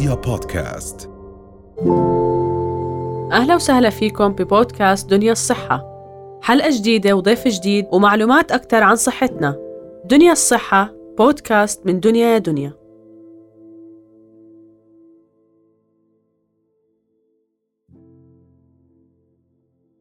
رؤيا بودكاست. أهلا وسهلا فيكم ببودكاست دنيا الصحة. حلقة جديدة وضيف جديد ومعلومات أكثر عن صحتنا. دنيا الصحة بودكاست من دنيا يا دنيا.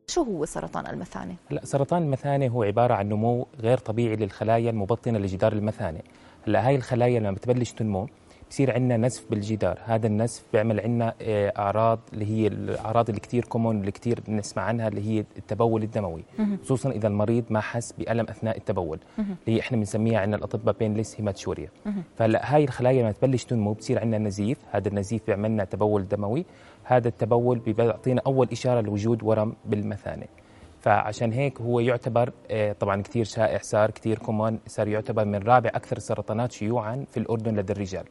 شو هو سرطان المثانة؟ هلا سرطان المثانه هو عبارة عن نمو غير طبيعي للخلايا المبطنة لجدار المثانه هلا هاي الخلايا لما بتبلش تنمو بصير عندنا نزف بالجدار. هذا النزف بيعمل عندنا آه، أعراض اللي هي الاعراض اللي كثير common اللي كثير بنسمع عنها اللي هي التبول الدموي. خصوصا إذا المريض ما حس بألم أثناء التبول. اللي إحنا بنسميها عندنا الأطباء painless hematuria فهلأ هاي الخلايا لما تبلش تنمو بصير عندنا نزيف. هذا النزيف بيعمل لنا تبول دموي. هذا التبول بيعطينا أول إشارة لوجود ورم بالمثانة. فعشان هيك هو يعتبر آه، طبعا كثير شائع صار كثير common صار يعتبر من رابع أكثر السرطانات شيوعا في الأردن لدى الرجال.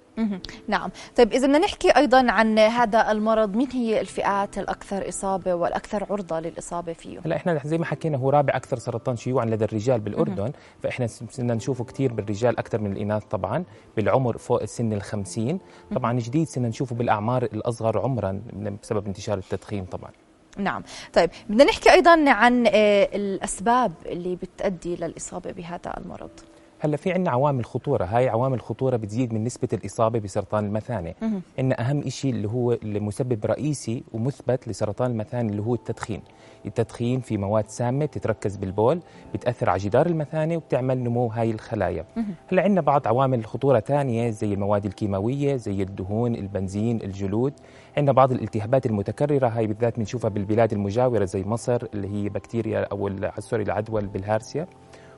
نعم. طيب إذا بدنا نحكي أيضا عن هذا المرض مين هي الفئات الأكثر إصابة والأكثر عرضة للإصابة فيه؟ هلأ إحنا زي ما حكينا هو رابع أكثر سرطان شيوعا لدى الرجال بالأردن فإحنا صرنا نشوفه كثير بالرجال أكثر من الإناث طبعا بالعمر فوق سن ال 50 طبعا جديد صرنا نشوفه بالأعمار الأصغر عمرا بسبب انتشار التدخين طبعا. نعم. طيب بدنا نحكي أيضا عن آه، الأسباب اللي بتؤدي للإصابة بهذا المرض. هلا في عندنا عوامل خطورة. هاي عوامل خطورة بتزيد من نسبة الإصابة بسرطان المثانة. إن أهم شيء اللي هو المسبب رئيسي ومثبت لسرطان المثانة اللي هو التدخين. التدخين في مواد سامة بتتركز بالبول بتأثر على جدار المثانة وبتعمل نمو هاي الخلايا. هلأ عندنا بعض عوامل الخطوره ثانية زي المواد الكيماوية زي الدهون البنزين الجلود. عندنا بعض الالتهابات المتكررة هاي بالذات بنشوفها بالبلاد المجاورة زي مصر اللي هي بكتيريا أو ال- sorry العدوى بالبلهارسيا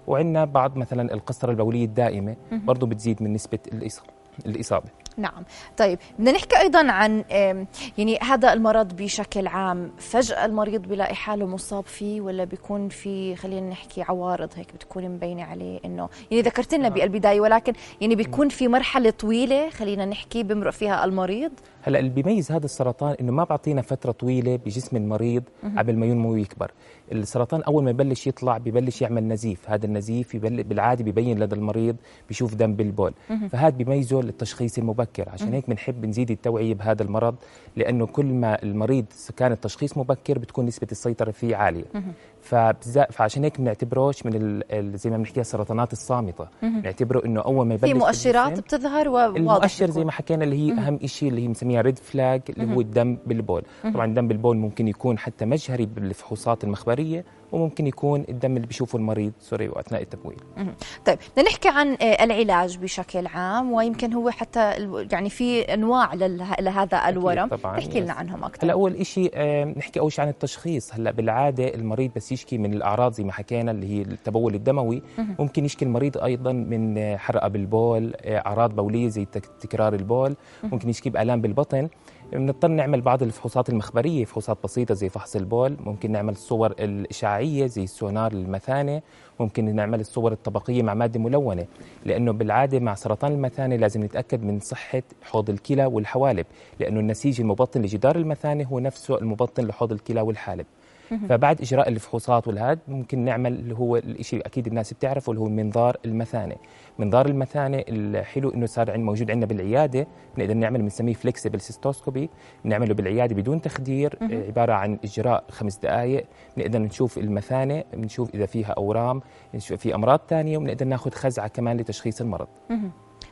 وعندنا بعض مثلا القسطره البولية الدائمة برضه بتزيد من نسبة الإصابة. نعم. طيب بدنا نحكي أيضا عن يعني هذا المرض بشكل عام فجأة المريض بيلاقي حاله مصاب فيه ولا بيكون في خلينا نحكي عوارض هيك بتكون مبينة عليه إنه يعني ذكرت لنا بالبداية ولكن يعني بيكون في مرحلة طويلة خلينا نحكي بمرق فيها المريض؟ هلأ اللي بيميز هذا السرطان إنه ما بعطينا فترة طويلة بجسم المريض قبل ما ينمو ويكبر. السرطان أول ما يبلش يطلع ببلش يعمل نزيف. هذا النزيف. بالعادة ببين لدى المريض بيشوف دم بالبول. فهذا بيميزه للتشخيص المبكر عشان هيك بنحب نزيد التوعية بهذا المرض لأنه كل ما المريض كان التشخيص مبكر بتكون نسبة السيطرة فيه عالية. فبزا... فعشان هيك بنعتبروش من زي ما بنحكيها السرطانات الصامتة. نعتبره إنه أول ما يبلش في مؤشرات بتظهر وواضح المؤشر. زي ما حكينا اللي هي أهم شيء اللي هي بنسميها ريد فلاج اللي هو الدم بالبول. طبعا الدم بالبول ممكن يكون حتى مجهري بالفحوصات المخبرية وممكن يكون الدم اللي بيشوفه المريض sorry أثناء التبويل. طيب بدنا نحكي عن آه، العلاج بشكل عام ويمكن هو حتى يعني في أنواع لهذا الورم. احكي لنا. عنهم هلأ أكثر أول شيء آه، نحكي أول شيء عن التشخيص. هلأ بالعادة المريض بس يشكي من الأعراض زي ما حكينا اللي هي التبول الدموي. ممكن يشكي المريض أيضا من حرقة بالبول أعراض بولية زي تك- تكرار البول. ممكن يشكي بألام بالبطن. بنضطر نعمل بعض الفحوصات المخبرية فحوصات بسيطة زي فحص البول. ممكن نعمل الصور الإشعاعية زي السونار المثانة. ممكن نعمل الصور الطبقية مع مادة ملونة لأنه بالعادة مع سرطان المثانة لازم نتأكد من صحة حوض الكلى والحوالب لأنه النسيج المبطن لجدار المثانة هو نفسه المبطن لحوض الكلى والحالب. فبعد إجراء الفحوصات والهاد ممكن نعمل اللي هو الشيء أكيد الناس بتعرفه اللي هو منظار المثانه منظار المثانه الحلو إنه صار عند موجود عندنا بالعيادة بنقدر نعمل بنسميه flexible cystoscopy بنعمله بالعيادة بدون تخدير آه، عبارة عن إجراء خمس دقائق بنقدر نشوف المثانه بنشوف إذا فيها أورام نشوف في أمراض ثانية وبنقدر ناخذ خزعة كمان لتشخيص المرض.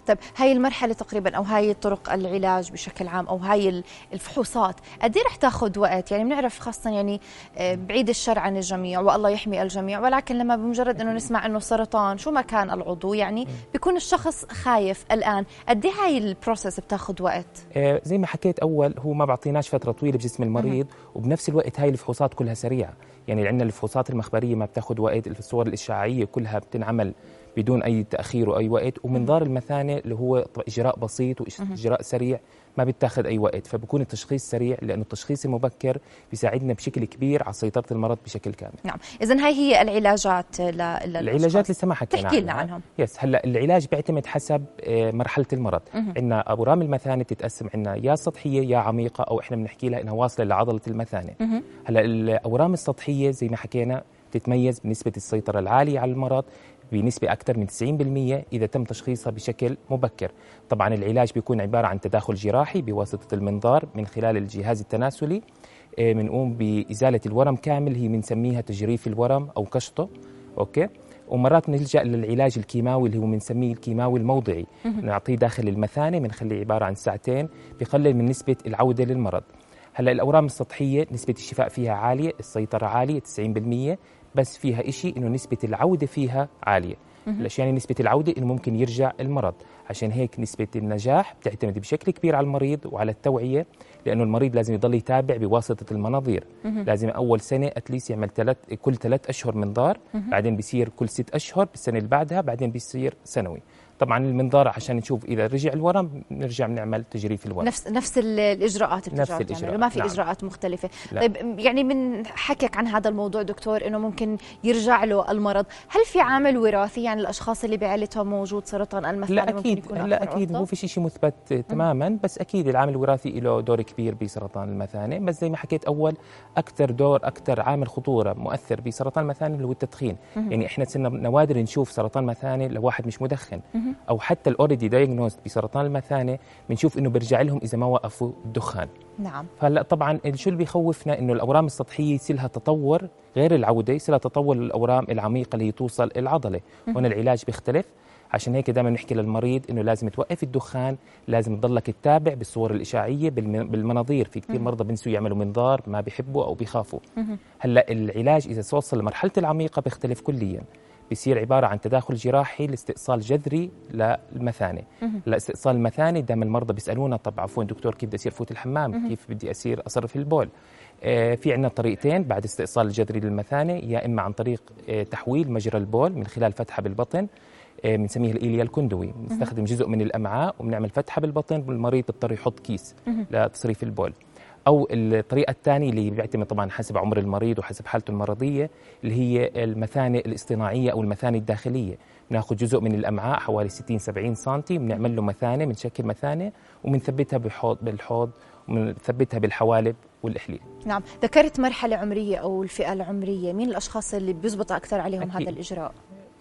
طيب هاي المرحلة تقريبا أو هاي طرق العلاج بشكل عام أو هاي ال- الفحوصات قد إيه رح تاخذ وقت؟ يعني بنعرف خاصه يعني آه، بعيد الشر عن الجميع والله يحمي الجميع ولكن لما بمجرد إنه نسمع إنه سرطان شو ما كان العضو يعني بيكون الشخص خايف الآن. قد إيه هاي البروسيس بتاخذ وقت؟ آه، زي ما حكيت أول هو ما بعطيناش فترة طويلة بجسم المريض وبنفس الوقت هاي الفحوصات كلها سريعة. يعني عندنا الفحوصات المخبرية ما بتاخذ وقت الصور الإشعاعية كلها بتنعمل بدون أي تأخير وأي وقت ومنظار المثانة اللي هو إجراء بسيط واجراء سريع ما بتاخذ أي وقت فبكون التشخيص سريع لأنه التشخيص المبكر بيساعدنا بشكل كبير على سيطرة المرض بشكل كامل. نعم. اذا هاي هي العلاجات ل-. العلاجات لسه ما حكينا تحكي لنا. عنهم. يس هلأ العلاج بيعتمد حسب آه، مرحلة المرض. عندنا اورام المثانة بتتقسم عندنا يا سطحية يا عميقة أو إحنا بنحكي لها إنها واصلة لعضلة المثانة. هلأ الاورام السطحية زي ما حكينا تتميز بنسبة السيطرة العالية على المرض بنسبة أكثر من 90% إذا تم تشخيصها بشكل مبكر. طبعا العلاج بيكون عبارة عن تداخل جراحي بواسطة المنظار من خلال الجهاز التناسلي بنقوم بإزالة الورم كامل هي بنسميها تجريف الورم أو كشطة. okay؟ ومرات نلجأ للعلاج الكيماوي اللي هو بنسميه الكيماوي الموضعي. نعطيه داخل المثانة بنخليه عبارة عن ساعتين بقلل من نسبة العودة للمرض. هلأ الأورام السطحية نسبة الشفاء فيها عالية السيطرة عالية 90% بس فيها إشي إنه نسبة العودة فيها عالية. ليش يعني نسبة العودة؟ إنه ممكن يرجع المرض. عشان هيك نسبة النجاح بتعتمد بشكل كبير على المريض وعلى التوعية لأنه المريض لازم يضل يتابع بواسطة المناظير. لازم أول سنة اتليس يعمل ثلاث كل ثلاث أشهر منظار بعدين بيصير كل ست أشهر بالسنة اللي بعدها بعدين بيصير سنوي. طبعا المنظار عشان نشوف إذا رجع الورم نرجع نعمل تجريف الورم. نفس نفس الإجراءات نفس الاجراءات ما في نعم. إجراءات مختلفة. لا. طيب يعني من حكيك عن هذا الموضوع دكتور إنه ممكن يرجع له المرض. هل في عامل وراثي؟ يعني الأشخاص اللي بعائلتهم موجود سرطان المثانه لا أكيد لا أكيد. مو في شيء مثبت تماما بس أكيد العامل الوراثي له دور كبير بسرطان المثانه بس زي ما حكيت أول أكثر دور أكثر عامل خطورة مؤثر بسرطان المثانه اللي هو التدخين. يعني إحنا صرنا نوادر نشوف سرطان مثانه لواحد مش مدخن. أو حتى already diagnosed بسرطان المثانة بنشوف إنه بيرجع لهم إذا ما وقفوا الدخان. نعم. فهلأ طبعا شو اللي بيخوفنا؟ إنه الأورام السطحية يصير لها تطور غير العودة يصير لها تطور للأورام العميقة اللي هي توصل العضلة. هون العلاج بيختلف. عشان هيك دائما نحكي للمريض إنه لازم توقف الدخان لازم تضلك تتابع بالصور الإشعاعية بالمناظير. في كثير مرضى بنسوا يعملوا منظار ما بيحبوا أو بيخافوا. هلأ العلاج إذا توصل لمرحلة العميقة بيختلف كليا. بيصير عبارة عن تداخل جراحي لاستئصال جذري للمثانه هلا استئصال المثانه دائما المرضى بيسألونا طب عفوا دكتور كيف بدي أصير فوت الحمام؟ كيف بدي أصير أصرف البول؟ آه في عندنا طريقتين بعد استئصال الجذري للمثانه يا إما عن طريق آه تحويل مجرى البول من خلال فتحة بالبطن بنسميه الإيليا الكندوي. بنستخدم جزء من الأمعاء وبنعمل فتحة بالبطن والمريض بيضطر يحط كيس لتصريف البول. أو الطريقة الثانية اللي بيعتمد طبعا حسب عمر المريض وحسب حالته المرضية اللي هي المثانه الاصطناعية أو المثانه الداخلية. بناخذ جزء من الأمعاء حوالي 60 70 سم بنعمل له مثانة بنشكل مثانة وبنثبتها بحوض بالحوض وبنثبتها بالحوالب والإحليل نعم. ذكرت مرحلة عمرية أو الفئة العمرية. مين الأشخاص اللي بيزبط أكثر عليهم أكيد. هذا الإجراء؟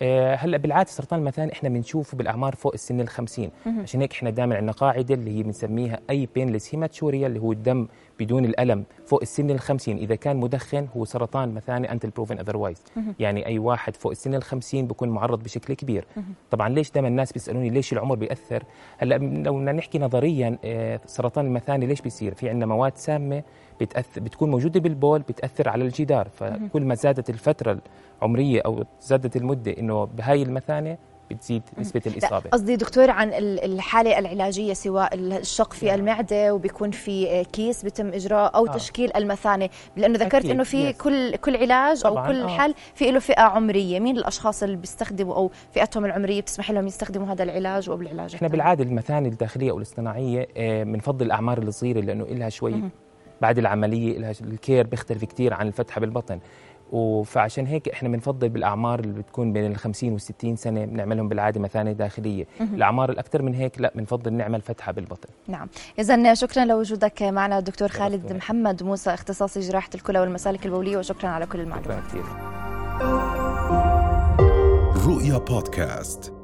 آه هلأ بالعادة سرطان المثانة إحنا بنشوفه بالأعمار فوق السن ال 50 عشان هيك إحنا دائما عندنا قاعدة اللي هي بنسميها any painless hematuria اللي هو الدم بدون الألم فوق السن ال 50 إذا كان مدخن هو سرطان مثانه until proven otherwise يعني أي واحد فوق السن ال 50 بيكون معرض بشكل كبير. طبعا ليش دائما الناس بيسألوني ليش العمر بيأثر؟ هلأ لو بدنا نحكي نظريا آه سرطان المثانه ليش بيصير؟ في عندنا مواد سامة بتأثر بتكون موجودة بالبول بتأثر على الجدار. فكل ما زادت الفترة العمرية أو زادت المدة إنه بهاي المثانه بتزيد نسبة الإصابة. قصدي دكتور عن الحالة العلاجية سواء الشق في المعدة وبيكون في كيس بيتم إجراء أو آه. تشكيل المثانة. لأنه ذكرت إنه في كل كل علاج أو كل آه. حل في له فئة عمرية. مين الأشخاص اللي بيستخدموا أو فئتهم العمرية بتسمح لهم يستخدموا هذا العلاج أو العلاج إحنا بالعادة المثانة الداخلية أو الاصطناعية بنفضل الأعمار الصغيرة لأنه لها شوي بعد العملية الكير بيختلف كثير عن الفتحة بالبطن. فعشان هيك إحنا بنفضل بالأعمار اللي بتكون بين ال 50 وال 60 سنة بنعملهم بالعادة مثانة داخلية، الأعمار الأكثر من هيك لا بنفضل نعمل فتحة بالبطن. نعم، اذا شكرا لوجودك معنا الدكتور خالد محمد موسى اختصاصي جراحة الكلى والمسالك البولية وشكرا على كل المعلومات. شكرا كثير. رؤيا بودكاست